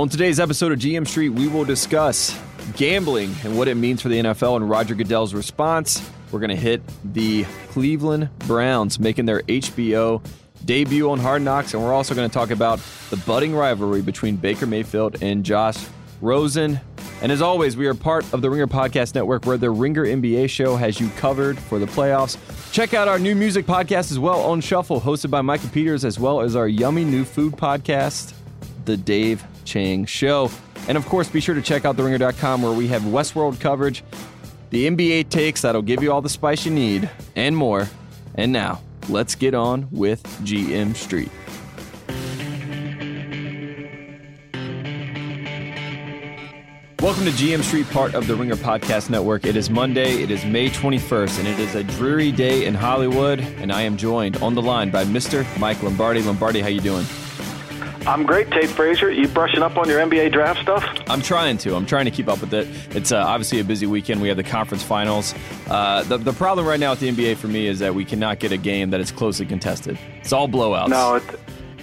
On today's episode of GM Street, we will discuss gambling and what it means for the NFL and Roger Goodell's response. We're going to hit the Cleveland Browns making their HBO debut on Hard Knocks, and we're also going to talk about the budding rivalry between Baker Mayfield and Josh Rosen. And as always, we are part of the Ringer Podcast Network, where the Ringer NBA show has you covered for the playoffs. Check out our new music podcast as well on Shuffle, hosted by Micah Peters, as well as our yummy new food podcast, The Dave Chang Show. And of course, be sure to check out TheRinger.com where we have Westworld coverage, the NBA takes that'll give you all the spice you need, and more. And now, let's get on with GM Street. Welcome to GM Street, part of the Ringer Podcast Network. It is Monday, it is May 21st, and it is a dreary day in Hollywood. And I am joined on the line by Mr. Mike Lombardi. Lombardi, how you doing? I'm great, Tate Frazier. You brushing up on your NBA draft stuff? I'm trying to. I'm trying to keep up with it. It's uh, obviously a busy weekend. We have the conference finals. Uh, the, the problem right now with the NBA for me is that we cannot get a game that is closely contested. It's all blowouts. No, it,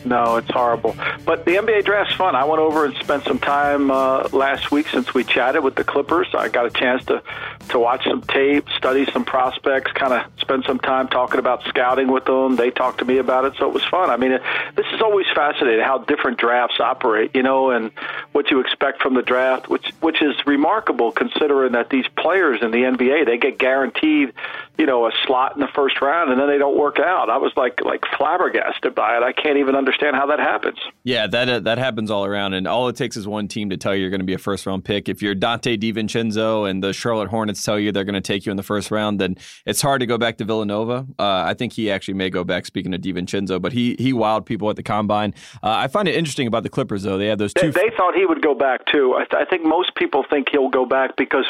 no, it's horrible. But the NBA draft's fun. I went over and spent some time uh, last week since we chatted with the Clippers. I got a chance to to watch some tape, study some prospects, kind of spend some time talking about scouting with them. They talked to me about it, so it was fun. I mean, it, this is always fascinating how different drafts operate, you know, and what you expect from the draft, which which is remarkable considering that these players in the NBA they get guaranteed, you know, a slot in the first round, and then they don't work out. I was like like flabbergasted by it. I can't even understand how that happens. Yeah, that uh, that happens all around, and all it takes is one team to tell you you're going to be a first round pick. If you're Donte DiVincenzo and the Charlotte Hornets tell you they're going to take you in the first round, then it's hard to go back to Villanova. Uh, I think he actually may go back. Speaking of DiVincenzo, but he he wowed people at the combine. Uh, I find it interesting about the Clippers though. They had those two. They, they thought he would go back too. I, th- I think most people think he'll go back because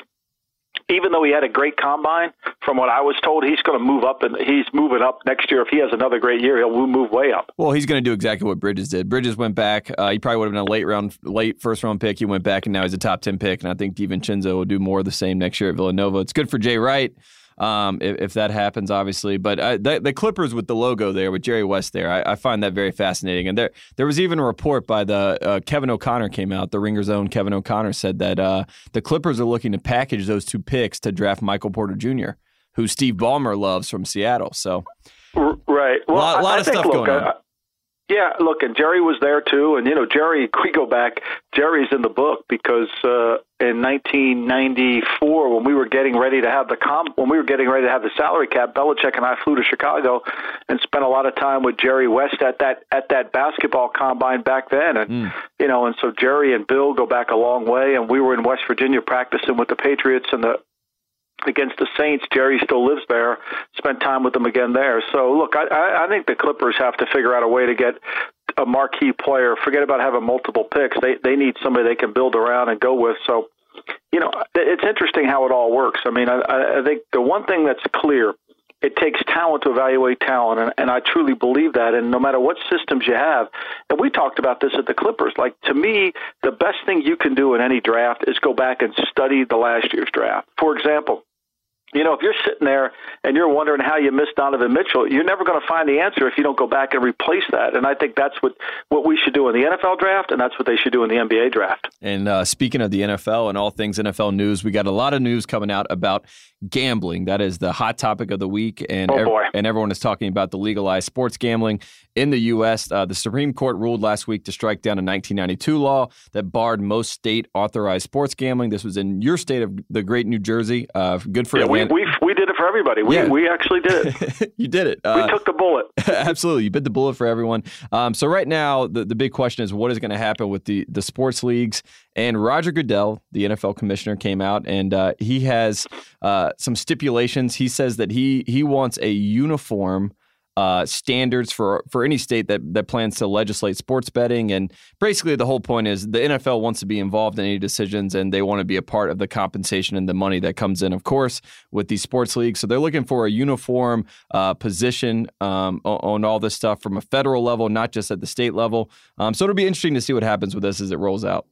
even though he had a great combine, from what I was told, he's going to move up and he's moving up next year. If he has another great year, he'll move way up. Well, he's going to do exactly what Bridges did. Bridges went back. Uh, he probably would have been a late round, late first round pick. He went back, and now he's a top ten pick. And I think DiVincenzo will do more of the same next year at Villanova. It's good for Jay Wright um, if, if, that happens, obviously. But uh, the, the, Clippers with the logo there, with Jerry West there, I, I, find that very fascinating. And there there was even a report by the uh, Kevin O'Connor came out. The Ringer's own Kevin O'Connor said that uh, the Clippers are looking to package those two picks to draft Michael Porter Jr., who Steve Ballmer loves from Seattle. So. Right. Well, a lot, a lot I, of stuff look, going on. Yeah, look, and Jerry was there too, and you know, Jerry. We go back. Jerry's in the book because uh, in 1994, when we were getting ready to have the com, when we were getting ready to have the salary cap, Belichick and I flew to Chicago and spent a lot of time with Jerry West at that at that basketball combine back then, and mm. you know, and so Jerry and Bill go back a long way, and we were in West Virginia practicing with the Patriots and the against the Saints. Jerry still lives there. Spent time with them again there. So look, I, I think the Clippers have to figure out a way to get a marquee player. Forget about having multiple picks. They they need somebody they can build around and go with. So, you know, it's interesting how it all works. I mean, I, I think the one thing that's clear. It takes talent to evaluate talent, and, and I truly believe that. And no matter what systems you have, and we talked about this at the Clippers, like to me, the best thing you can do in any draft is go back and study the last year's draft. For example, you know, if you're sitting there and you're wondering how you missed Donovan Mitchell, you're never going to find the answer if you don't go back and replace that. And I think that's what, what we should do in the NFL draft, and that's what they should do in the NBA draft. And uh, speaking of the NFL and all things NFL news, we got a lot of news coming out about gambling. That is the hot topic of the week, and oh boy. and everyone is talking about the legalized sports gambling in the U.S. Uh, the Supreme Court ruled last week to strike down a 1992 law that barred most state authorized sports gambling. This was in your state of the great New Jersey. Uh, good for yeah, we, we, we did it for everybody. We yeah. we actually did it. you did it. Uh, we took the bullet. absolutely, you bit the bullet for everyone. Um, so right now, the the big question is what is going to happen with the the sports leagues and Roger Goodell, the NFL commissioner, came out and uh, he has uh, some stipulations. He says that he he wants a uniform uh, standards for for any state that that plans to legislate sports betting. And basically, the whole point is the NFL wants to be involved in any decisions, and they want to be a part of the compensation and the money that comes in, of course, with these sports leagues. So they're looking for a uniform uh, position um, on, all this stuff from a federal level, not just at the state level. Um, so it'll be interesting to see what happens with this as it rolls out.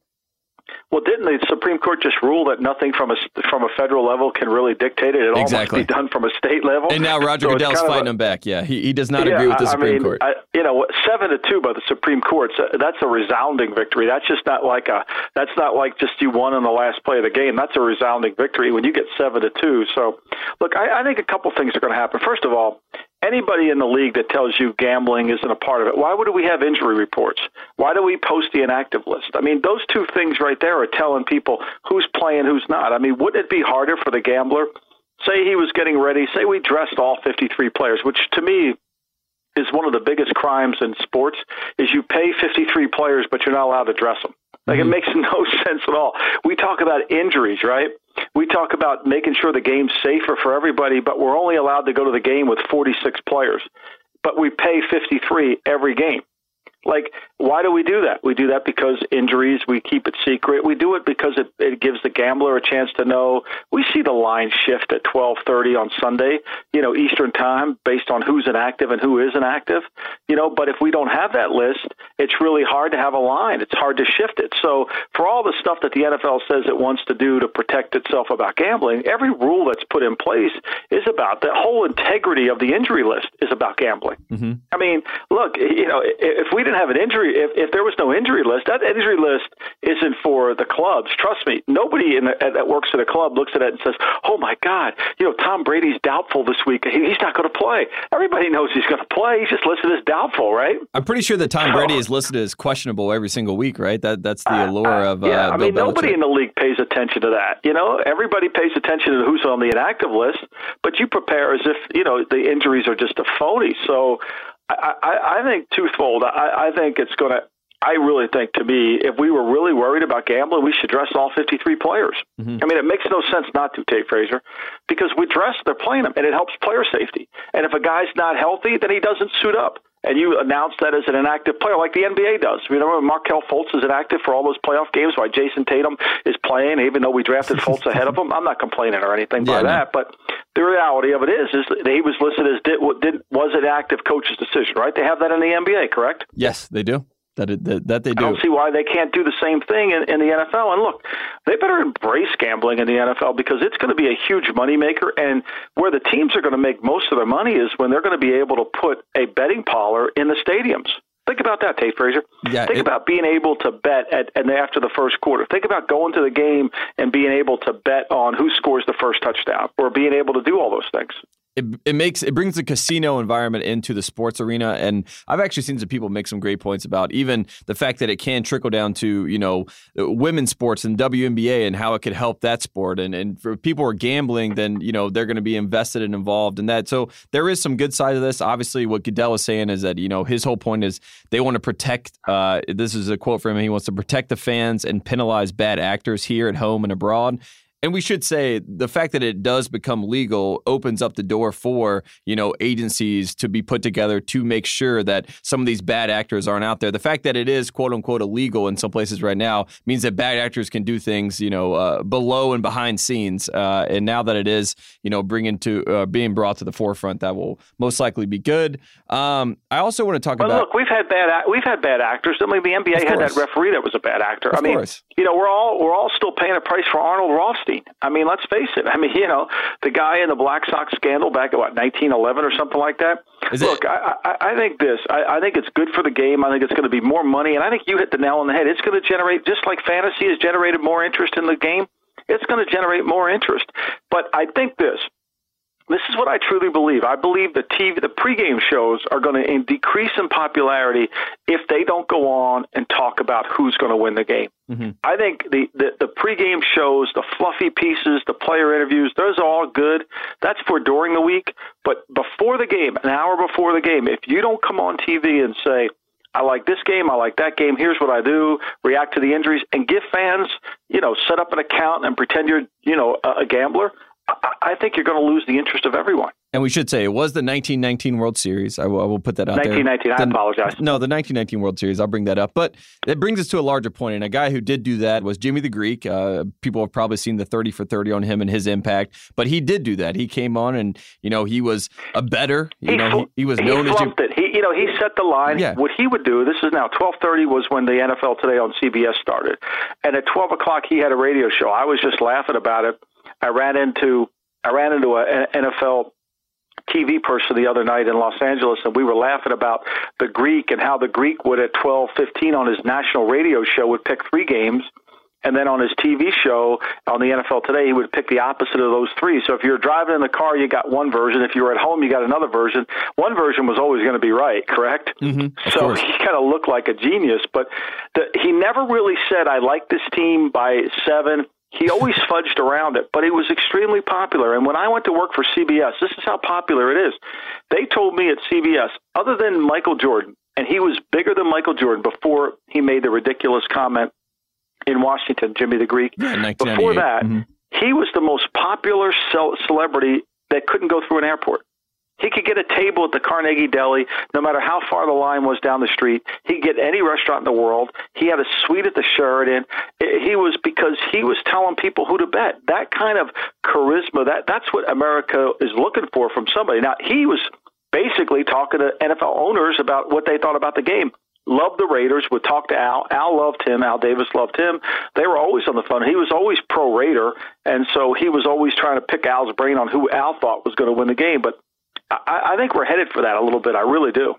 Well, didn't the Supreme Court just rule that nothing from a from a federal level can really dictate it? It exactly. all must be done from a state level. And now Roger so Goodell's fighting a, him back. Yeah, he, he does not yeah, agree with the I Supreme mean, Court. I, you know, seven to two by the Supreme Court. So That's a resounding victory. That's just not like a. That's not like just you won on the last play of the game. That's a resounding victory when you get seven to two. So, look, I, I think a couple things are going to happen. First of all, anybody in the league that tells you gambling isn't a part of it, why would we have injury reports? Why do we post the inactive list? I mean, those two things right there are telling people who's playing, who's not. I mean, wouldn't it be harder for the gambler? Say he was getting ready, say we dressed all 53 players, which to me is one of the biggest crimes in sports is you pay 53 players but you're not allowed to dress them. Like mm-hmm. it makes no sense at all. We talk about injuries, right? We talk about making sure the game's safer for everybody, but we're only allowed to go to the game with 46 players. But we pay 53 every game. Like, why do we do that? We do that because injuries, we keep it secret. We do it because it, it gives the gambler a chance to know. We see the line shift at 12:30 on Sunday, you know, Eastern time based on who's inactive and who isn't active, you know, but if we don't have that list, it's really hard to have a line. It's hard to shift it. So, for all the stuff that the NFL says it wants to do to protect itself about gambling, every rule that's put in place is about the whole integrity of the injury list is about gambling. Mm-hmm. I mean, look, you know, if we didn't didn't have an injury, if, if there was no injury list, that injury list isn't for the clubs. Trust me, nobody in the, that works at a club looks at it and says, "Oh my God, you know Tom Brady's doubtful this week. He's not going to play." Everybody knows he's going to play. He's just listed as doubtful, right? I'm pretty sure that Tom Brady is listed as questionable every single week, right? That that's the allure of uh, yeah. I Bill mean, nobody in the league pays attention to that. You know, everybody pays attention to who's on the inactive list, but you prepare as if you know the injuries are just a phony. So I, I, I think twofold. I, I think it's going to. I really think, to me, if we were really worried about gambling, we should dress all 53 players. Mm-hmm. I mean, it makes no sense not to, Tate Frazier, because we dress, they're playing them, and it helps player safety. And if a guy's not healthy, then he doesn't suit up and you announce that as an inactive player, like the NBA does. You know, Markelle Fultz is inactive for all those playoff games, while Jayson Tatum is playing, even though we drafted Fultz ahead of him. I'm not complaining or anything yeah, by no. that, but the reality of it is, is that he was listed as did, did was an active coach's decision, right? They have that in the NBA, correct? Yes, they do. That, it, that, that they do. I don't see why they can't do the same thing in, in the NFL. And look, they better embrace gambling in the NFL because it's going to be a huge moneymaker. And where the teams are going to make most of their money is when they're going to be able to put a betting parlor in the stadiums. Think about that, Tate Frazier. Yeah, Think it, about being able to bet at and after the first quarter. Think about going to the game and being able to bet on who scores the first touchdown, or being able to do all those things it, it makes it brings the casino environment into the sports arena and i've actually seen some people make some great points about even the fact that it can trickle down to you know women's sports and WNBA and how it could help that sport. And and for people are gambling then you know they're going to be invested and involved in that. So there is some good side of this. Obviously what Goodell is saying is that you know his whole point is they want to protect uh, this is a quote from him he wants to protect the fans and penalize bad actors here at home and abroad and we should say the fact that it does become legal opens up the door for, you know, agencies to be put together to make sure that some of these bad actors aren't out there. The fact that it is quote unquote illegal in some places right now means that bad actors can do things, you know, uh, below and behind scenes. Uh, and now that it is, you know, bringing to uh, being brought to the forefront, that will most likely be good. Um, I also want to talk about. Look, we've had bad we've had bad actors. I mean, the NBA had that referee that was a bad actor. Of I mean, course. you know, we're all we're all still paying a price for Arnold Rothstein. I mean, let's face it. I mean, you know, the guy in the Black Sox scandal back at what 1911 or something like that. Is Look, it? I, I, I think this. I, I think it's good for the game. I think it's going to be more money, and I think you hit the nail on the head. It's going to generate just like fantasy has generated more interest in the game. It's going to generate more interest. But I think this this is what I truly believe. I believe the TV, the pregame shows are going to decrease in popularity if they don't go on and talk about who's going to win the game. Mm-hmm. I think the, the the pregame shows, the fluffy pieces, the player interviews, those are all good. That's for during the week. But before the game, an hour before the game, if you don't come on TV and say, I like this game. I like that game. Here's what I do. React to the injuries and give fans, you know, set up an account and pretend you're, you know, a, a gambler. I think you're going to lose the interest of everyone. And we should say it was the 1919 World Series. I will, I will put that out 1919, there. 1919, I apologize. No, the 1919 World Series. I'll bring that up. But it brings us to a larger point. And a guy who did do that was Jimmy the Greek. Uh, people have probably seen the 30 for 30 on him and his impact. But he did do that. He came on and, you know, he was a bettor. You he know, fl- he, he was known he as. It. He, you know, he set the line. Yeah. What he would do, this is now 12:30 was when the NFL Today on CBS started, and at 12 o'clock he had a radio show. I was just laughing about it. I ran into I ran into an NFL TV person the other night in Los Angeles, and we were laughing about the Greek and how the Greek would at 12:15 on his national radio show would pick three games and then on his TV show on the NFL Today, he would pick the opposite of those three. So if you're driving in the car, you got one version. If you were at home, you got another version. One version was always going to be right, correct? Mm-hmm, so course. he kind of looked like a genius, but the, he never really said, "I like this team by seven. He always fudged around it, but it was extremely popular. And when I went to work for CBS, this is how popular it is. They told me at CBS, other than Michael Jordan, and he was bigger than Michael Jordan before he made the ridiculous comment in Washington, Jimmy the Greek. Yeah, Before that, mm-hmm. he was the most popular cel- celebrity that couldn't go through an airport. He could get a table at the Carnegie Deli, no matter how far the line was down the street. He could get any restaurant in the world. He had a suite at the Sheraton. He was because he was telling people who to bet. That kind of charisma, that that's what America is looking for from somebody. Now he was basically talking to NFL owners about what they thought about the game loved the Raiders, would talk to Al. Al loved him. Al Davis loved him. They were always on the phone. He was always pro Raider, and so he was always trying to pick Al's brain on who Al thought was going to win the game. But I, I think we're headed for that a little bit. I really do.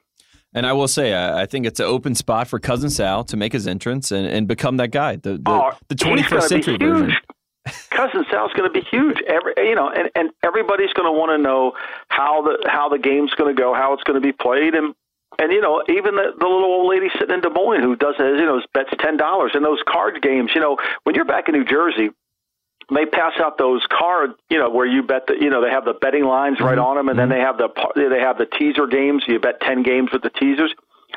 And I will say, I, I think it's an open spot for Cousin Sal to make his entrance and, and become that guy, the the, oh, the 21st century version. Cousin Sal's going to be huge. Every you know, and, and everybody's going to want to know how the how the game's going to go, how it's going to be played, and and you know, even the, the little old lady sitting in Des Moines who does you know, bets ten dollars in those card games. You know, when you're back in New Jersey, they pass out those cards, you know, where you bet the, you know, they have the betting lines right mm-hmm. on them, and then they have the they have the teaser games. You bet ten games with the teasers.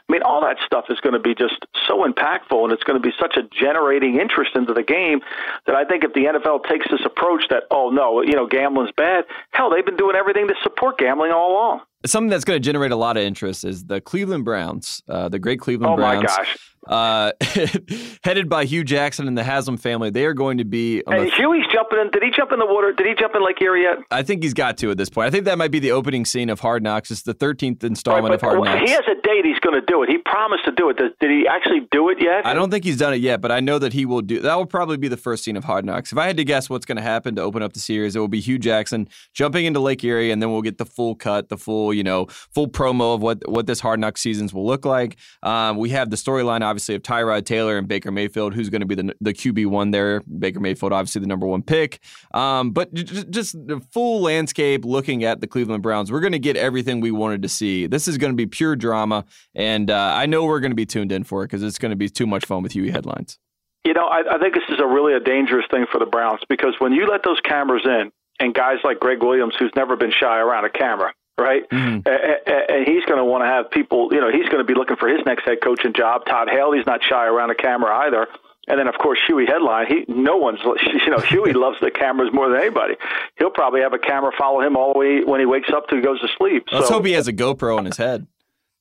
I mean, all that stuff is going to be just so impactful, and it's going to be such a generating interest into the game that I think if the NFL takes this approach that, oh no, you know, gambling's bad, hell, they've been doing everything to support gambling all along. Something that's going to generate a lot of interest is the Cleveland Browns, uh, the great Cleveland oh Browns. Oh my gosh! Uh, headed by Hue Jackson and the Haslam family, they are going to be. Huey's jumping in. Did he jump in the water? Did he jump in Lake Erie yet? I think he's got to at this point. I think that might be the opening scene of Hard Knocks. It's the 13th installment right, of Hard Knocks. He has a date. He's going to do it. He promised to do it. Did, did he actually do it yet? I don't think he's done it yet, but I know that he will do. That will probably be the first scene of Hard Knocks. If I had to guess what's going to happen to open up the series, it will be Hue Jackson jumping into Lake Erie, and then we'll get the full cut, the full, you know, full promo of what what this Hard Knocks seasons will look like. Um, we have the storyline, obviously, of Tyrod Taylor and Baker Mayfield, who's going to be the the QB one there. Baker Mayfield, obviously, the number one pick. Um, but just, just the full landscape, looking at the Cleveland Browns, we're going to get everything we wanted to see. This is going to be pure drama, and uh, I know we're going to be tuned in for it because it's going to be too much fun with Huey headlines. You know, I, I think this is a really a dangerous thing for the Browns because when you let those cameras in, and guys like Gregg Williams, who's never been shy around a camera, right? Mm-hmm. And he's going to want to have people, you know, he's going to be looking for his next head coaching job. Todd Haley's not shy around a camera either. And then, of course, Huey headline. He no one's you know Huey loves the cameras more than anybody. He'll probably have a camera follow him all the way when he wakes up to he goes to sleep. Let's so, hope he has a GoPro on his head.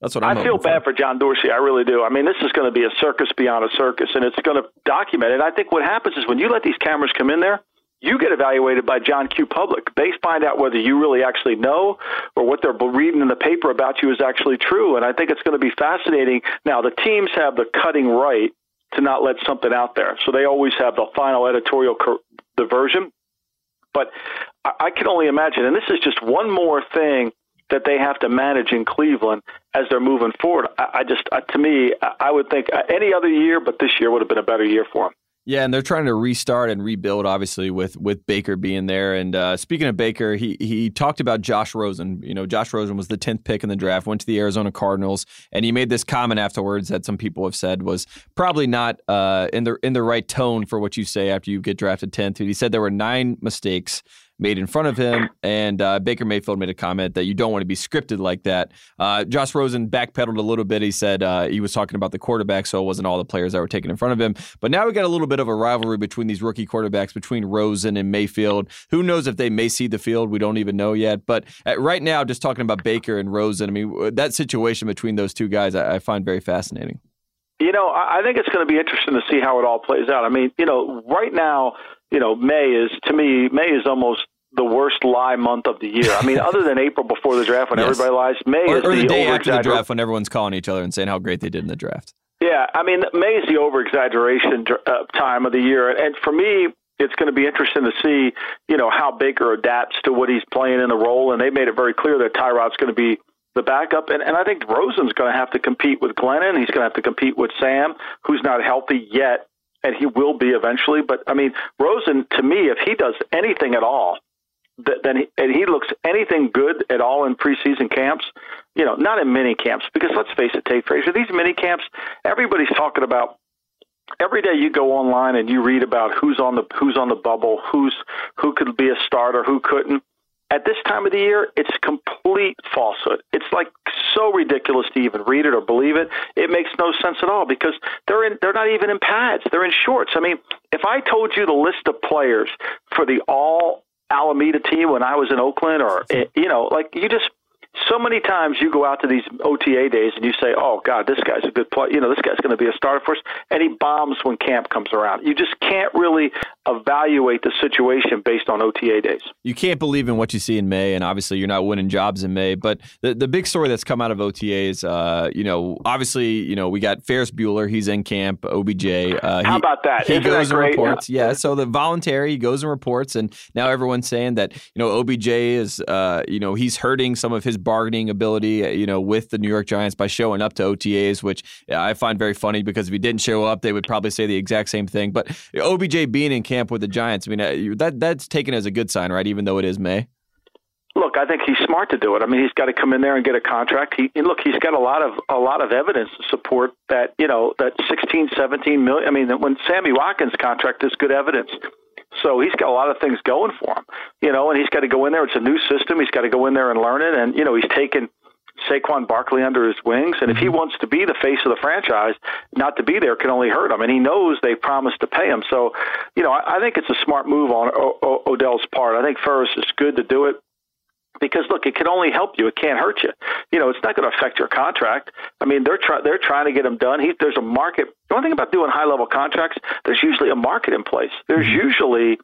That's what I'm I feel bad for John Dorsey. I really do. I mean, this is going to be a circus beyond a circus, and it's going to document it. I think what happens is when you let these cameras come in there, you get evaluated by John Q. Public. They find out whether you really actually know or what they're reading in the paper about you is actually true. And I think it's going to be fascinating. Now, the teams have the cutting right to not let something out there, so they always have the final editorial diversion. But I can only imagine, and this is just one more thing that they have to manage in Cleveland as they're moving forward. I, just, uh, to me, I would think uh, any other year, but this year would have been a better year for them. Yeah, and they're trying to restart and rebuild, obviously, with with Baker being there. And uh, speaking of Baker, he he talked about Josh Rosen. You know, Josh Rosen was the tenth pick in the draft, went to the Arizona Cardinals, and he made this comment afterwards that some people have said was probably not uh, in the in the right tone for what you say after you get drafted tenth. He said there were nine mistakes made in front of him. And uh, Baker Mayfield made a comment that you don't want to be scripted like that. Uh, Josh Rosen backpedaled a little bit. He said uh, he was talking about the quarterback, so it wasn't all the players that were taken in front of him. But now we got a little bit of a rivalry between these rookie quarterbacks, between Rosen and Mayfield. Who knows if they may see the field? We don't even know yet. But uh, right now, just talking about Baker and Rosen, I mean, that situation between those two guys, I, I find very fascinating. You know, I think it's going to be interesting to see how it all plays out. I mean, you know, right now, you know, May is to me, May is almost the worst lie month of the year. I mean, other than April before the draft when yes. everybody lies, May or, is or the, the day after the draft when everyone's calling each other and saying how great they did in the draft. Yeah, I mean, May is the over exaggeration uh, time of the year, and for me, it's going to be interesting to see, you know, how Baker adapts to what he's playing in the role. And they made it very clear that Tyrod's going to be the backup. And, and I think Rosen's going to have to compete with Glennon. He's going to have to compete with Sam, who's not healthy yet, and he will be eventually. But I mean, Rosen, to me, if he does anything at all, then he, and he looks anything good at all in preseason camps, you know, not in mini camps, because let's face it, Tate Frazier, these mini camps, everybody's talking about every day you go online and you read about who's on the who's on the bubble, who's who could be a starter, who couldn't. At this time of the year, it's complete falsehood. It's like so ridiculous to even read it or believe it. It makes no sense at all because they're in they're not even in pads. They're in shorts. I mean, if I told you the list of players for the all Alameda team when I was in Oakland or eh, you know, like you just so many times you go out to these OTA days and you say, "Oh God, this guy's a good player. You know, this guy's going to be a starter for us," and he bombs when camp comes around. You just can't really evaluate the situation based on OTA days. You can't believe in what you see in May, and obviously you're not winning jobs in May. But the the big story that's come out of OTAs, uh, you know, obviously, you know, we got Ferris Bueller. He's in camp. OBJ. Uh, How he, about that? He Isn't goes that and reports. Yeah. yeah. So the voluntary he goes and reports, and now everyone's saying that you know OBJ is, uh, you know, he's hurting some of his bargaining ability, uh, you know, with the New York Giants by showing up to OTAs, which I find very funny because if he didn't show up, they would probably say the exact same thing. But OBJ being in camp with the Giants, I mean, uh, that that's taken as a good sign, right? Even though it is May. Look, I think he's smart to do it. I mean, he's got to come in there and get a contract. He look, he's got a lot of a lot of evidence to support that. You know, that 16, 17 million. I mean, when Sammy Watkins' contract is good evidence. So he's got a lot of things going for him, you know, and he's got to go in there. It's a new system. He's got to go in there and learn it. And, you know, he's taken Saquon Barkley under his wings. And if he mm-hmm. wants to be the face of the franchise, not to be there can only hurt him. And he knows they promised to pay him. So, you know, I, I think it's a smart move on o- o- Odell's part. I think Ferris is good to do it because look, it can only help you. It can't hurt you. You know, it's not going to affect your contract. I mean, they're trying they're trying to get him done. He, there's a market. The one thing about doing high level contracts, there's usually a market in place. There's mm-hmm. usually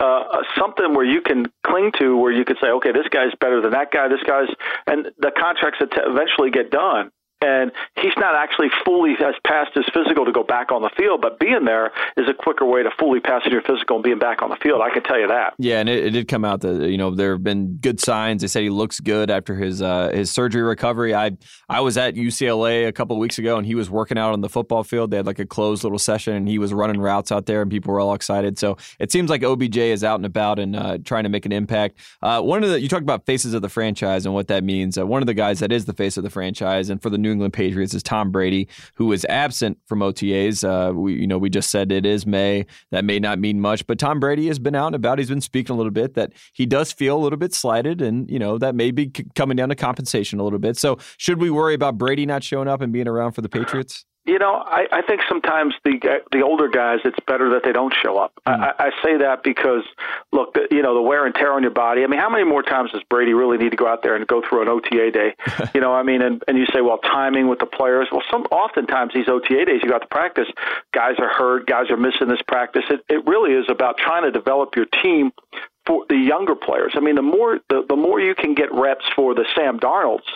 uh, something where you can cling to, where you can say, okay, this guy's better than that guy. This guy's, and the contracts that eventually get done and he's not actually fully has passed his physical to go back on the field, but being there is a quicker way to fully pass your physical and being back on the field. I can tell you that. Yeah, and it, it did come out that you know there have been good signs. They said he looks good after his uh, his surgery recovery. I I was at UCLA a couple of weeks ago, and he was working out on the football field. They had like a closed little session, and he was running routes out there, and people were all excited. So it seems like OBJ is out and about and uh, trying to make an impact. Uh, one of the you talked about faces of the franchise and what that means. Uh, one of the guys that is the face of the franchise, and for the New England Patriots is Tom Brady, who is absent from OTAs. Uh, we, you know, we just said it is May. That may not mean much, but Tom Brady has been out and about. He's been speaking a little bit that he does feel a little bit slighted, and you know that may be coming down to compensation a little bit. So, should we worry about Brady not showing up and being around for the Patriots? You know, I, I think sometimes the the older guys, it's better that they don't show up. Mm. I, I say that because, look, the, you know, the wear and tear on your body. I mean, how many more times does Brady really need to go out there and go through an OTA day? you know, I mean, and and you say, well, timing with the players. Well, some oftentimes these OTA days, you got to practice. Guys are hurt. Guys are missing this practice. It it really is about trying to develop your team for the younger players. I mean, the more the, the more you can get reps for the Sam Darnolds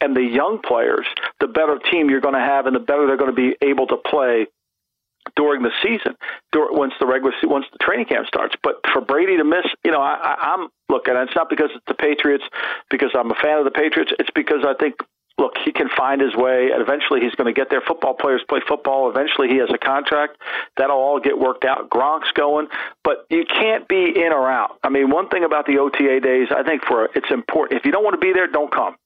and the young players, the better team you're going to have, and the better they're going to be able to play during the season, once the regular once the training camp starts. But for Brady to miss, you know, I, I, I'm look, and it's not because it's the Patriots, because I'm a fan of the Patriots. It's because I think look, he can find his way, and eventually he's going to get there. Football players play football. Eventually he has a contract. That'll all get worked out. Gronk's going, but you can't be in or out. I mean, one thing about the OTA days, I think for it's important. If you don't want to be there, don't come.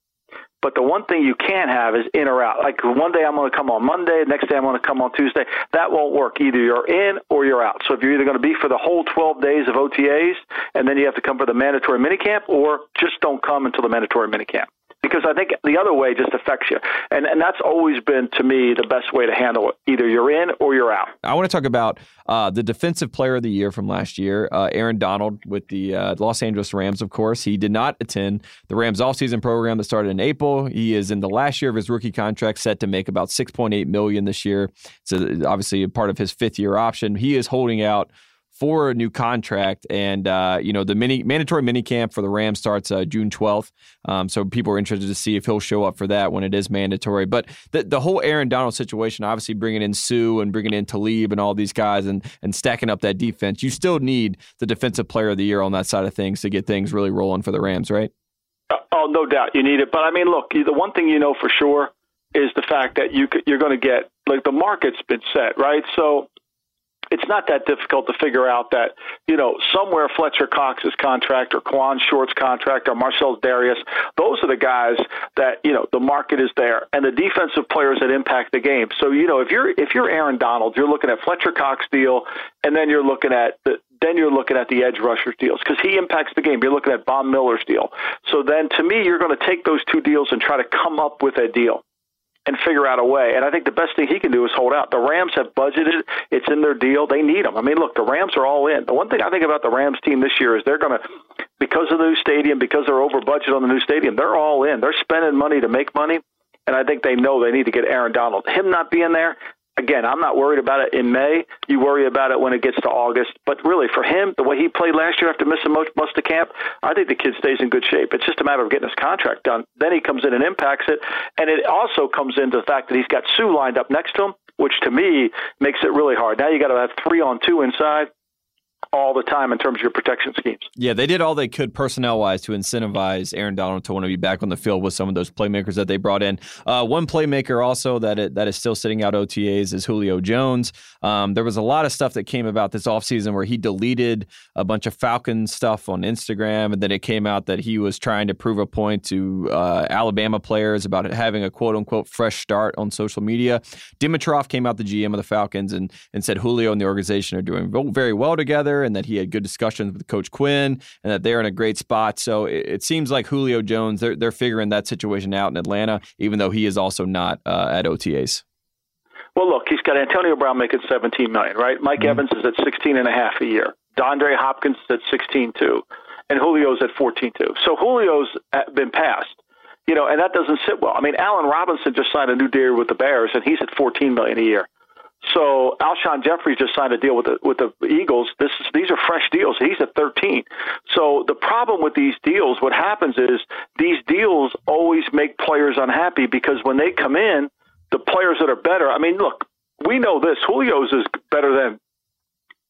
But the one thing you can't have is in or out. Like one day I'm going to come on Monday, next day I'm going to come on Tuesday. That won't work. Either you're in or you're out. So if you're either going to be for the whole 12 days of OTAs and then you have to come for the mandatory minicamp, or just don't come until the mandatory minicamp because I think the other way just affects you. And and that's always been to me the best way to handle it. Either you're in or you're out. I want to talk about uh, the defensive player of the year from last year, uh, Aaron Donald with the uh, Los Angeles Rams. Of course, he did not attend the Rams offseason program that started in April. He is in the last year of his rookie contract, set to make about 6.8 million this year. So obviously part of his fifth year option. He is holding out for a new contract. And, uh, you know, the mini mandatory mini camp for the Rams starts uh, June 12th. Um, so people are interested to see if he'll show up for that when it is mandatory. But the, the whole Aaron Donald situation, obviously bringing in Suh and bringing in Talib and all these guys and, and stacking up that defense, you still need the defensive player of the year on that side of things to get things really rolling for the Rams, right? Uh, oh, no doubt you need it. But I mean, look, the one thing you know for sure is the fact that you you're going to get like the market's been set, right? So it's not that difficult to figure out that, you know, somewhere Fletcher Cox's contract or Kawann Short's contract or Marcell Dareus, those are the guys that, you know, the market is there and the defensive players that impact the game. So, you know, if you're if you're Aaron Donald, you're looking at Fletcher Cox deal and then you're looking at the then you're looking at the edge rusher deals because he impacts the game. You're looking at Von Miller's deal. So then to me, you're going to take those two deals and try to come up with a deal and figure out a way. And I think the best thing he can do is hold out. The Rams have budgeted; it's in their deal. They need him. I mean, look, the Rams are all in. The one thing I think about the Rams team this year is they're going to, because of the new stadium, because they're over budget on the new stadium, they're all in. They're spending money to make money. And I think they know they need to get Aaron Donald. Him not being there, again, I'm not worried about it in May. You worry about it when it gets to August. But really, for him, the way he played last year after missing most, most of camp, I think the kid stays in good shape. It's just a matter of getting his contract done. Then he comes in and impacts it. And it also comes into the fact that he's got Suh lined up next to him, which to me makes it really hard. Now you got to have three on two inside all the time in terms of your protection schemes. Yeah, they did all they could personnel wise to incentivize Aaron Donald to want to be back on the field with some of those playmakers that they brought in. Uh, one playmaker also that it, that is still sitting out OTAs is Julio Jones. Um, there was a lot of stuff that came about this offseason where he deleted a bunch of Falcon stuff on Instagram, and then it came out that he was trying to prove a point to uh, Alabama players about having a quote unquote fresh start on social media. Dimitroff came out the GM of the Falcons and and said Julio and the organization are doing very well together and that he had good discussions with Coach Quinn and that they're in a great spot. So it, it seems like Julio Jones, they're, they're figuring that situation out in Atlanta, even though he is also not uh, at OTAs. Well, look, he's got Antonio Brown making 17 million, right? Mike mm-hmm. Evans is at 16 and a half a year. DeAndre Hopkins is at 16 too, and Julio's at 14 too. So Julio's been passed you know, and that doesn't sit well. I mean, Allen Robinson just signed a new deal with the Bears, and he's at 14 million a year. So Alshon Jeffery just signed a deal with the with the Eagles. This is, these are fresh deals. He's at 13. So the problem with these deals, what happens is these deals always make players unhappy because when they come in, the players that are better. I mean, look, we know this. Julio's is better than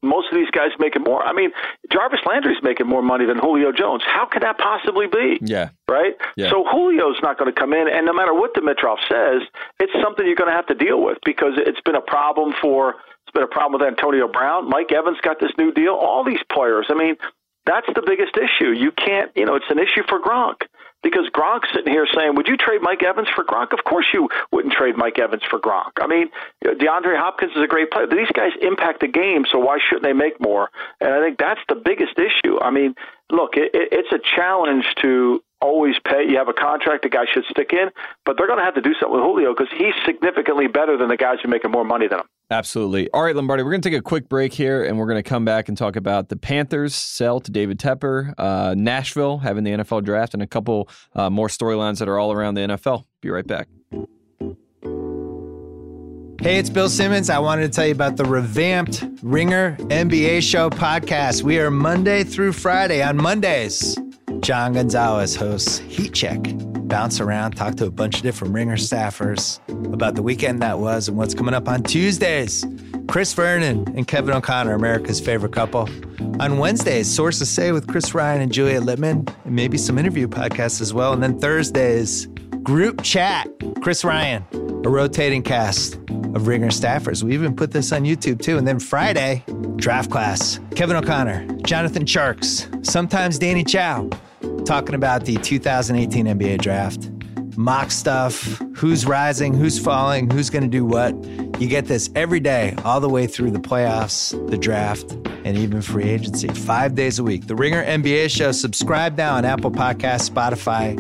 most of these guys making more. I mean, Jarvis Landry's making more money than Julio Jones. How could that possibly be? Yeah. Right? Yeah. So Julio's not going to come in, and no matter what Dimitroff says, it's something you're going to have to deal with because it's been a problem for it's been a problem with Antonio Brown. Mike Evans got this new deal. All these players. I mean, that's the biggest issue. You can't, you know, it's an issue for Gronk because Gronk's sitting here saying, "Would you trade Mike Evans for Gronk?" Of course, you wouldn't trade Mike Evans for Gronk. I mean, DeAndre Hopkins is a great player. These guys impact the game, so why shouldn't they make more? And I think that's the biggest issue. I mean, look, it, it, it's a challenge to always pay. You have a contract, the guy should stick in, but they're going to have to do something with Julio because he's significantly better than the guys who are making more money than him. Absolutely. All right, Lombardi, we're going to take a quick break here, and we're going to come back and talk about the Panthers sell to David Tepper, uh, Nashville having the NFL draft, and a couple uh, more storylines that are all around the NFL. Be right back. Hey, it's Bill Simmons. I wanted to tell you about the revamped Ringer NBA Show podcast. We are Monday through Friday. On Mondays, John Gonzalez hosts Heat Check. Bounce around, talk to a bunch of different Ringer staffers about the weekend that was and what's coming up on Tuesdays. Chris Vernon and Kevin O'Connor, America's favorite couple. On Wednesdays, Sources Say with Chris Ryan and Juliet Litman, and maybe some interview podcasts as well. And then Thursdays, Group Chat, Chris Ryan, a rotating cast of Ringer staffers. We even put this on YouTube too. And then Friday, Draft Class, Kevin O'Connor, Jonathan Tjarks, sometimes Danny Chau, talking about the 2018 NBA draft. Mock stuff, who's rising, who's falling, who's going to do what. You get this every day, all the way through the playoffs, the draft, and even free agency. Five days a week. The Ringer NBA show. Subscribe now on Apple Podcasts, Spotify,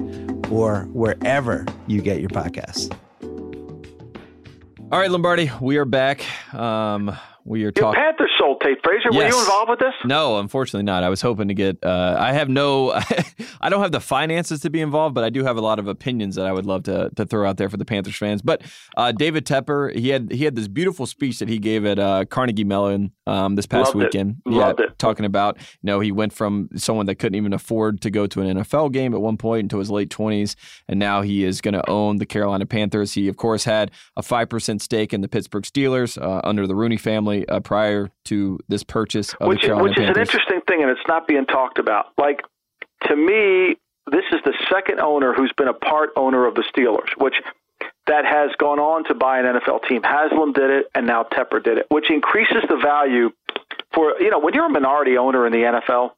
or wherever you get your podcasts. All right, Lombardi, we are back. Um, we are talking. Panthers sold Tate Frazier. Yes. Were you involved with this? No, unfortunately not. I was hoping to get. Uh, I have no. I don't have the finances to be involved, but I do have a lot of opinions that I would love to to throw out there for the Panthers fans. But uh, David Tepper, he had he had this beautiful speech that he gave at uh, Carnegie Mellon um, this past Loved weekend. It. Loved yeah, it. talking about you know he went from someone that couldn't even afford to go to an NFL game at one point into his late twenties, and now he is going to own the Carolina Panthers. He of course had a five percent stake in the Pittsburgh Steelers uh, under the Rooney family uh, prior to this purchase of which, the Carolina which is Panthers. an interesting thing, and it's not being talked about. Like to me, this is the second owner who's been a part owner of the Steelers, which that has gone on to buy an NFL team. Haslam did it, and now Tepper did it, which increases the value for you know when you're a minority owner in the NFL,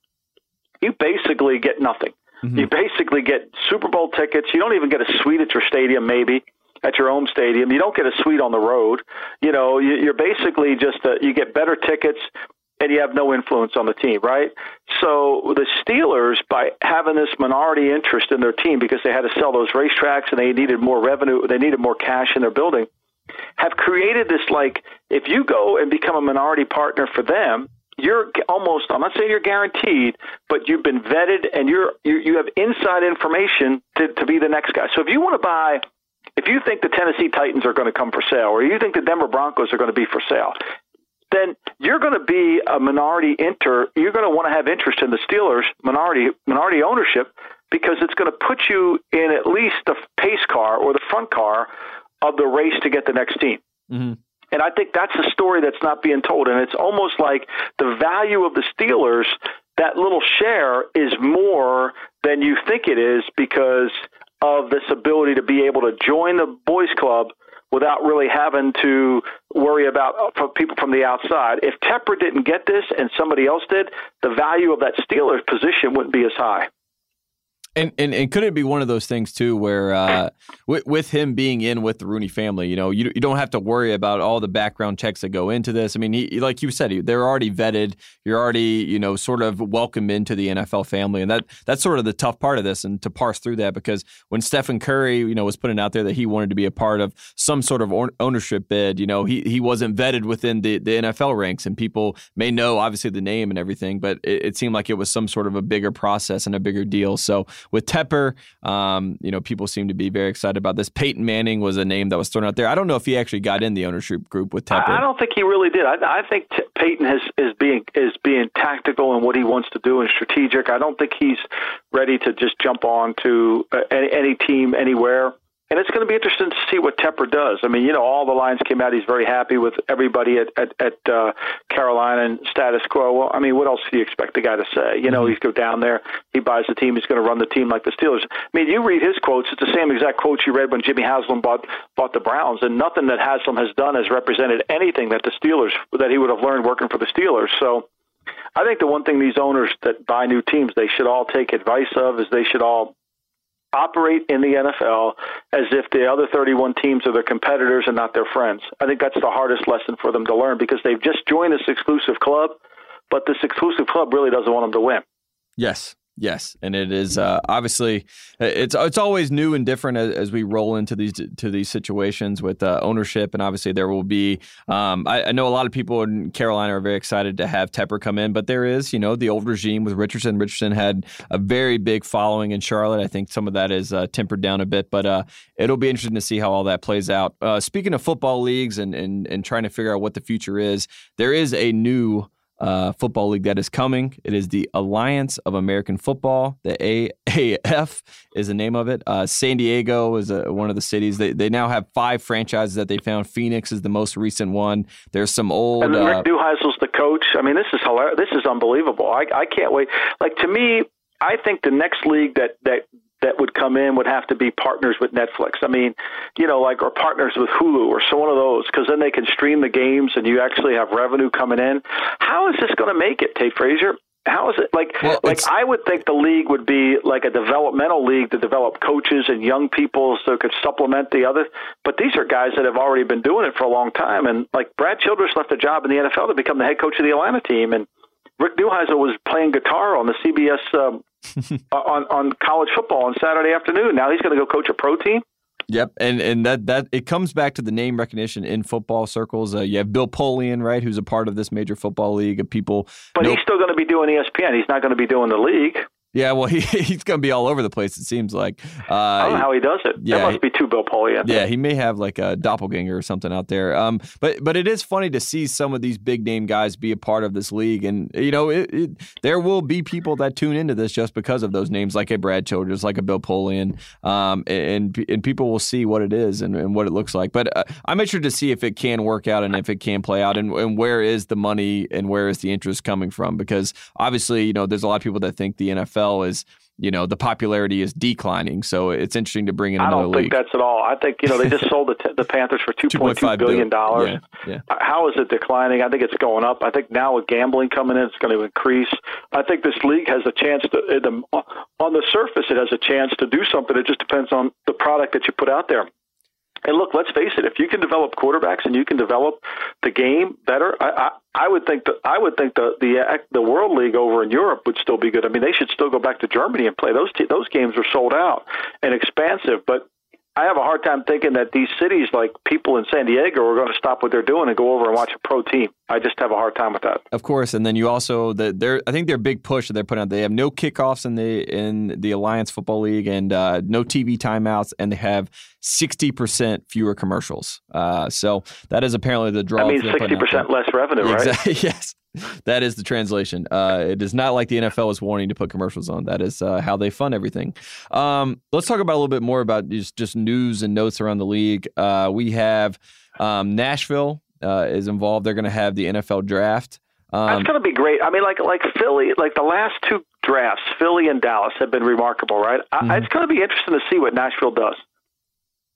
you basically get nothing. Mm-hmm. You basically get Super Bowl tickets. You don't even get a suite at your stadium, maybe at your home stadium. You don't get a suite on the road. You know, you're basically just a, you get better tickets and you have no influence on the team, right? So the Steelers, by having this minority interest in their team because they had to sell those racetracks and they needed more revenue, they needed more cash in their building, have created this like if you go and become a minority partner for them, you're almost I'm not saying you're guaranteed, but you've been vetted and you're you, you have inside information to, to be the next guy. So if you want to buy if you think the Tennessee Titans are going to come for sale or you think the Denver Broncos are going to be for sale, then you're going to be a minority inter. You're going to want to have interest in the Steelers minority minority ownership because it's going to put you in at least the pace car or the front car of the race to get the next team. Mm-hmm. And I think that's a story that's not being told. And it's almost like the value of the Steelers, that little share is more than you think it is because of this ability to be able to join the boys club without really having to worry about uh, people from the outside. If Tepper didn't get this and somebody else did, the value of that Steelers position wouldn't be as high. And, and and could it be one of those things too, where uh, with, with him being in with the Rooney family, you know, you you don't have to worry about all the background checks that go into this. I mean, he, like you said, they're already vetted. You're already you know sort of welcome into the NFL family, and that that's sort of the tough part of this, and to parse through that because when Stephen Curry, you know, was putting out there that he wanted to be a part of some sort of ownership bid, you know, he he wasn't vetted within the the NFL ranks, and people may know obviously the name and everything, but it, it seemed like it was some sort of a bigger process and a bigger deal. So with Tepper, um, you know, people seem to be very excited about this. Peyton Manning was a name that was thrown out there. I don't know if he actually got in the ownership group with Tepper. I, I don't think he really did. I, I think t- Peyton has, is being is being tactical in what he wants to do and strategic. I don't think he's ready to just jump on to uh, any, any team anywhere. And it's going to be interesting to see what Tepper does. I mean, you know, all the lines came out. He's very happy with everybody at at, at uh, Carolina and status quo. Well, I mean, what else do you expect the guy to say? You know, mm-hmm. he's go down there, he buys the team, he's going to run the team like the Steelers. I mean, you read his quotes; it's the same exact quotes you read when Jimmy Haslam bought bought the Browns, and nothing that Haslam has done has represented anything that the Steelers that he would have learned working for the Steelers. So. I think the one thing these owners that buy new teams they should all take advice of is they should all operate in the NFL as if the other 31 teams are their competitors and not their friends. I think that's the hardest lesson for them to learn because they've just joined this exclusive club, but this exclusive club really doesn't want them to win. Yes. Yes, and it is uh, obviously it's it's always new and different as, as, we roll into these to these situations with uh, ownership, and obviously there will be. Um, I, I, know a lot of people in Carolina are very excited to have Tepper come in, but there is you know the old regime with Richardson. Richardson had a very big following in Charlotte. I think some of that is uh, tempered down a bit, but uh, it'll be interesting to see how all that plays out. Uh, speaking of football leagues and, and and trying to figure out what the future is, there is a new uh, football league that is coming. It is the Alliance of American Football. The AAF is the name of it. Uh, San Diego is a, one of the cities. They, they now have five franchises that they found. Phoenix is the most recent one. There's some old. And Rick uh, Neuheisel's the coach. I mean, this is hilarious. This is unbelievable. I, I can't wait. Like to me, I think the next league that that that would come in would have to be partners with Netflix. I mean, you know, like or partners with Hulu or so one of those, because then they can stream the games and you actually have revenue coming in. How is this going to make it, Tate Frazier? How is it like? Well, like I would think the league would be like a developmental league to develop coaches and young people so it could supplement the other. But these are guys that have already been doing it for a long time. And like Brad Childress left a job in the NFL to become the head coach of the Atlanta team, and Rick Neuheisel was playing guitar on the CBS um, on on college football on Saturday afternoon. Now he's going to go coach a pro team. Yep, and and that that it comes back to the name recognition in football circles. Uh, you have Bill Polian, right, who's a part of this major football league of people. But he's still going to be doing ESPN. He's not going to be doing the league. Yeah, well, he, he's going to be all over the place. It seems like. Uh, I don't know how he does it. Yeah, there must be two Bill Polian. Yeah, he may have like a doppelganger or something out there. Um, but but it is funny to see some of these big name guys be a part of this league, and you know, it, it, there will be people that tune into this just because of those names, like a Brad Childress, like a Bill Polian, um, and and people will see what it is and, and what it looks like. But uh, I'm interested to see if it can work out and if it can play out, and, and where is the money and where is the interest coming from? Because obviously, you know, there's a lot of people that think the NFL is you know the popularity is declining. So it's interesting to bring in another I don't league. think that's at all. I think you know they just sold the, the Panthers for two point two billion dollars. Yeah, yeah. How is it declining? I think it's going up. I think now with gambling coming in, it's going to increase. I think this league has a chance to. On the surface, it has a chance to do something. It just depends on the product that you put out there. And look, let's face it. If you can develop quarterbacks and you can develop the game better, I, I, I would think that I would think the the uh, the World League over in Europe would still be good. I mean, they should still go back to Germany and play those t- those games are sold out and expansive. But I have a hard time thinking that these cities, like people in San Diego, are going to stop what they're doing and go over and watch a pro team. I just have a hard time with that. Of course, and then you also the their I think their big push that they're putting out. They have no kickoffs in the in the Alliance Football League and uh, no TV timeouts, and they have sixty percent fewer commercials. Uh, so that is apparently the draw. That means sixty percent less revenue, right? Exactly. yes that is the translation. Uh, it is not like the NFL is wanting to put commercials on. That is uh, how they fund everything. Um, let's talk about a little bit more about just, just news and notes around the league. Uh, we have um, Nashville uh, is involved. They're going to have the NFL draft. Um, That's going to be great. I mean, like like Philly, like the last two drafts, Philly and Dallas have been remarkable, right? Mm-hmm. I, it's going to be interesting to see what Nashville does.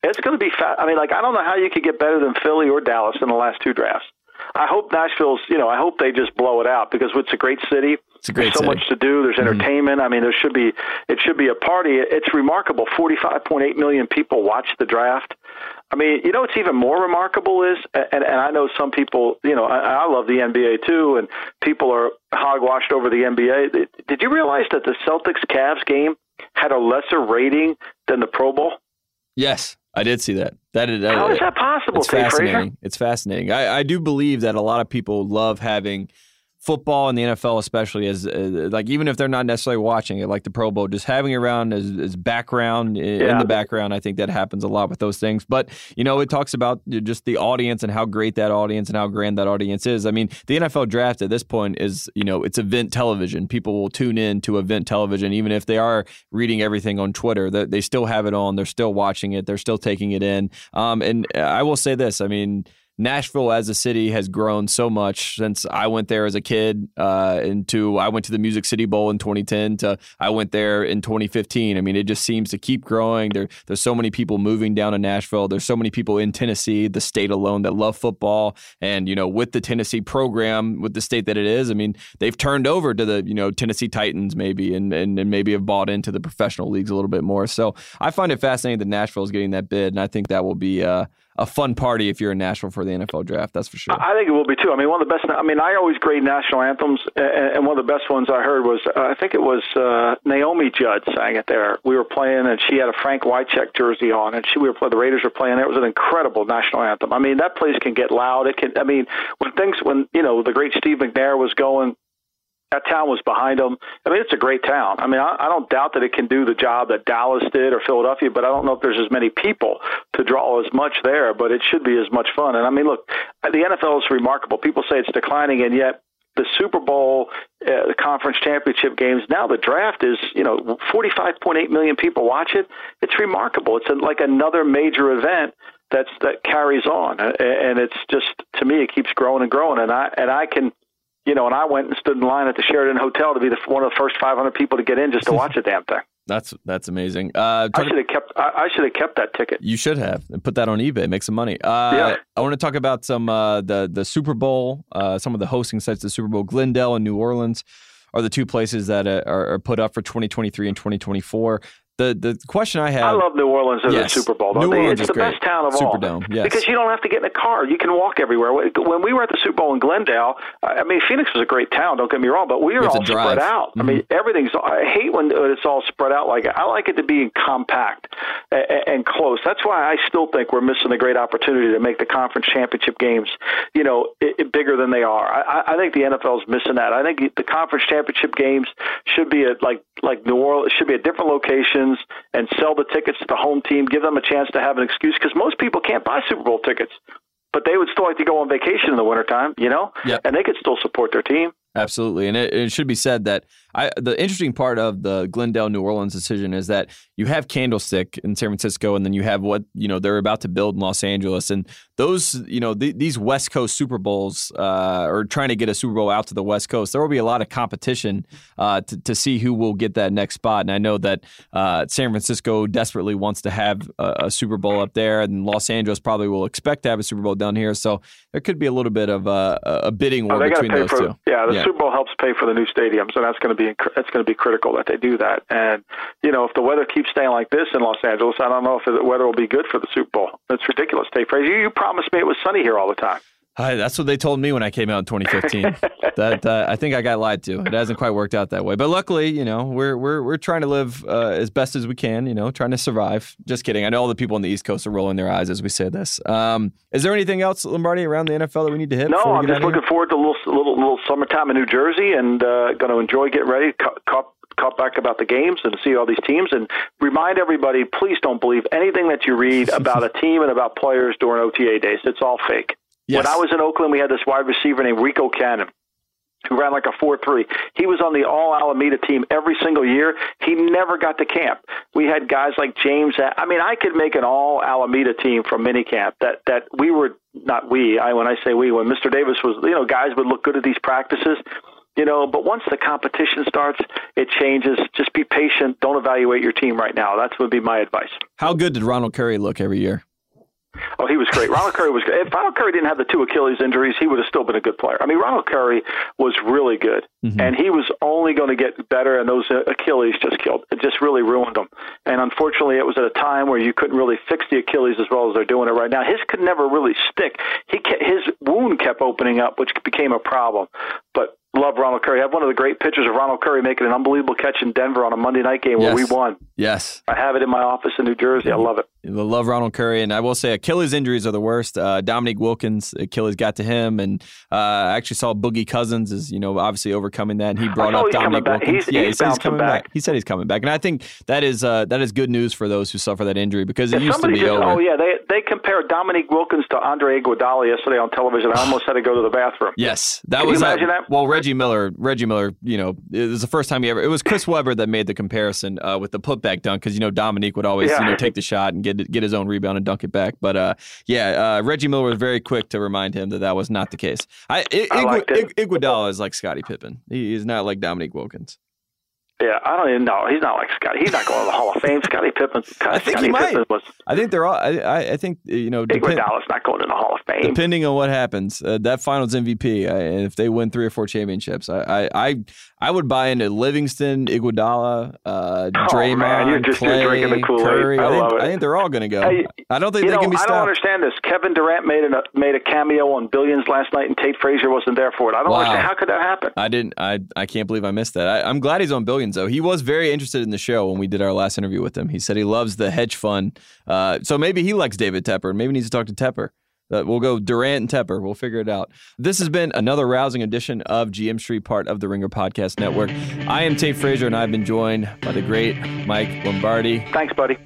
It's going to be fat. I mean, like I don't know how you could get better than Philly or Dallas in the last two drafts. I hope Nashville's, you know, I hope they just blow it out because it's a great city. It's a great There's so city. much to do. There's mm-hmm. entertainment. I mean, there should be, it should be a party. It's remarkable. 45.8 million people watch the draft. I mean, you know what's even more remarkable is, and, and I know some people, you know, I, I love the NBA too, and people are hogwashed over the NBA. Did you realize that the Celtics Cavs game had a lesser rating than the Pro Bowl? Yes. I did see that. That is, How is that possible? It's fascinating. It's fascinating. I, I do believe that a lot of people love having football and the NFL especially as uh, like even if they're not necessarily watching it like the Pro Bowl just having it around as, as background yeah. in the background I think that happens a lot with those things. But you know it talks about just the audience and how great that audience and how grand that audience is. I mean the NFL draft at this point is you know it's event television. People will tune in to event television even if they are reading everything on Twitter that they still have it on they're still watching it they're still taking it in. Um, and I will say this I mean Nashville as a city has grown so much since I went there as a kid. Uh, into I went to the Music City Bowl in 2010 to I went there in 2015. I mean, it just seems to keep growing. There, there's so many people moving down to Nashville. There's so many people in Tennessee, the state alone, that love football. And you know, with the Tennessee program, with the state that it is, I mean, they've turned over to the you know Tennessee Titans maybe, and and, and maybe have bought into the professional leagues a little bit more. So I find it fascinating that Nashville is getting that bid, and I think that will be. Uh, a fun party if you're in Nashville for the NFL draft. That's for sure. I think it will be too. I mean, one of the best. I mean, I always grade national anthems, and one of the best ones I heard was uh, I think it was uh, Naomi Judd sang it there. We were playing, and she had a Frank Wycheck jersey on, and she we were playing. the Raiders were playing. It was an incredible national anthem. I mean, that place can get loud. It can. I mean, when things when you know the great Steve McNair was going that town was behind them. I mean, it's a great town. I mean, I, I don't doubt that it can do the job that Dallas did or Philadelphia, but I don't know if there's as many people to draw as much there. But it should be as much fun. And I mean, look, the NFL is remarkable. People say it's declining, and yet the Super Bowl, uh, the conference championship games. Now the draft is, you know, 45.8 million people watch it. It's remarkable. It's a, like another major event that's that carries on, and it's just to me it keeps growing and growing. And I and I can you know, and I went and stood in line at the Sheraton Hotel to be the, one of the first 500 people to get in just to watch the damn thing. That's that's amazing. Uh, I should have kept. I, I should have kept that ticket. You should have and put that on eBay. Make some money. Uh, yeah. I want to talk about some uh, the the Super Bowl. Uh, some of the hosting sites. The Super Bowl, Glendale and New Orleans, are the two places that uh, are, are put up for 2023 and 2024 The the question I have. I love New Orleans as Yes. a Super Bowl. New They- Orleans it's is the great. best town of all. Superdome, yes. Because you don't have to get in a car. You can walk everywhere. When we were at the Super Bowl in Glendale, I mean, Phoenix was a great town. Don't get me wrong, but we were all spread out. I mm-hmm. mean, everything's. I hate when it's all spread out like I like it to be compact and, and close. That's why I still think we're missing a great opportunity to make the conference championship games, you know, i i bigger than they are. I, I think the NFL is missing that. I think the conference championship games should be at like like New Orleans should be at different locations and sell the tickets to the home team, give them a chance to have an excuse because most people can't buy Super Bowl tickets. But they would still like to go on vacation in the wintertime, you know? Yep. And they could still support their team. Absolutely, and it, it should be said that I, the interesting part of the Glendale New Orleans decision is that you have Candlestick in San Francisco, and then you have what you know they're about to build in Los Angeles, and those you know th- these West Coast Super Bowls uh, or trying to get a Super Bowl out to the West Coast, there will be a lot of competition uh, to, to see who will get that next spot, and I know that uh, San Francisco desperately wants to have a, a Super Bowl up there, and Los Angeles probably will expect to have a Super Bowl down here, so there could be a little bit of a, a bidding war Oh, got to between those for two. yeah. The Yeah. Super Bowl helps pay for the new stadiums, and that's going to be that's going to be critical that they do that. And you know, if the weather keeps staying like this in Los Angeles, I don't know if the weather will be good for the Super Bowl. It's ridiculous, Tate. You, you promised me it was sunny here all the time. Hi, that's what they told me when I came out in 2015. that uh, I think I got lied to. It hasn't quite worked out that way. But luckily, you know, we're we're we're trying to live uh, as best as we can. You know, trying to survive. Just kidding. I know all the people on the East Coast are rolling their eyes as we say this. Um, is there anything else, Lombardi, around the NFL that we need to hit? No, I'm just of here? looking forward to a little little, little summertime in New Jersey, and uh, going to enjoy getting ready. Caught, caught, caught back about the games and see all these teams, and remind everybody: please don't believe anything that you read about a team and about players during OTA days. It's all fake. Yes. When I was in Oakland, we had this wide receiver named Rico Cannon. Who ran like a four three? He was on the All Alameda team every single year. He never got to camp. We had guys like James. I mean, I could make an All Alameda team from minicamp. That that we were not we. I when I say we, when Mr. Davis was, you know, guys would look good at these practices. You know, but once the competition starts, it changes. Just be patient. Don't evaluate your team right now. That would be my advice. How good did Ronald Curry look every year? Oh, he was great. Ronald Curry was great. If Ronald Curry didn't have the two Achilles injuries, he would have still been a good player. I mean, Ronald Curry was really good, Mhm. and he was only going to get better. And those uh, Achilles just killed. It just really ruined him. And unfortunately, it was at a time where you couldn't really fix the Achilles as well as they're doing it right now. His could never really stick. He kept, his wound kept opening up, which became a problem. But love Ronald Curry. I have one of the great pictures of Ronald Curry making an unbelievable catch in Denver on a Monday night game where we won. Yes. I have it in my office in New Jersey. I love it. I love Ronald Curry, and I will say Achilles injuries are the worst. Uh, Dominique Wilkins, Achilles got to him, and uh, I actually saw Boogie Cousins is you know obviously overcoming that, and he brought up Dominique. Wilkins. He's- yeah, he's he said he's coming back. back. He said he's coming back, and I think that is uh, that is good news for those who suffer that injury because it If used to be just, over. Oh yeah, they they compared Dominique Wilkins to Andre Iguodala yesterday on television. I almost had to go to the bathroom. Yes, that Can you was imagine that? Well, Reggie Miller, Reggie Miller, you know, it was the first time he ever. It was Chris Webber that made the comparison uh, with the putback dunk because you know Dominique would always Yeah. you know take the shot and get get his own rebound and dunk it back. But uh, yeah, uh, Reggie Miller was very quick to remind him that that was not the case. I, I, I. Iguodala is like Scottie Pippen. He is not like Dominique Wilkins. Yeah, I don't even know. He's not like Scottie. He's not going to the Hall of Fame. Scottie Pippen. I think Scottie he might. Pippen was I think they're all. I, I, think you know. depend- Iguodala's not going to the Hall of Fame. Depending on what happens, uh, that Finals MVP, uh, and if they win three or four championships, I, I, I, I would buy into Livingston, Iguodala, uh, Draymond, man, you're just- you're Clay, drinking the Kool-Aid. Curry. I think. I think they're all going to go. Hey, I don't think they know, can be stopped. I don't understand this. Kevin Durant made a made a cameo on Billions last night, and Tate Frazier wasn't there for it. I don't Wow. understand how could that happen. I didn't. I, I can't believe I missed that. I, I'm glad he's on Billions though. He was very interested in the show when we did our last interview with him. He said he loves the hedge fund. Uh, so maybe he likes David Tepper. and Maybe he needs to talk to Tepper. We'll go Durant and Tepper. We'll figure it out. This has been another rousing edition of GM Street, part of the Ringer Podcast Network. I am Tate Frazier, and I've been joined by the great Mike Lombardi. Thanks, buddy.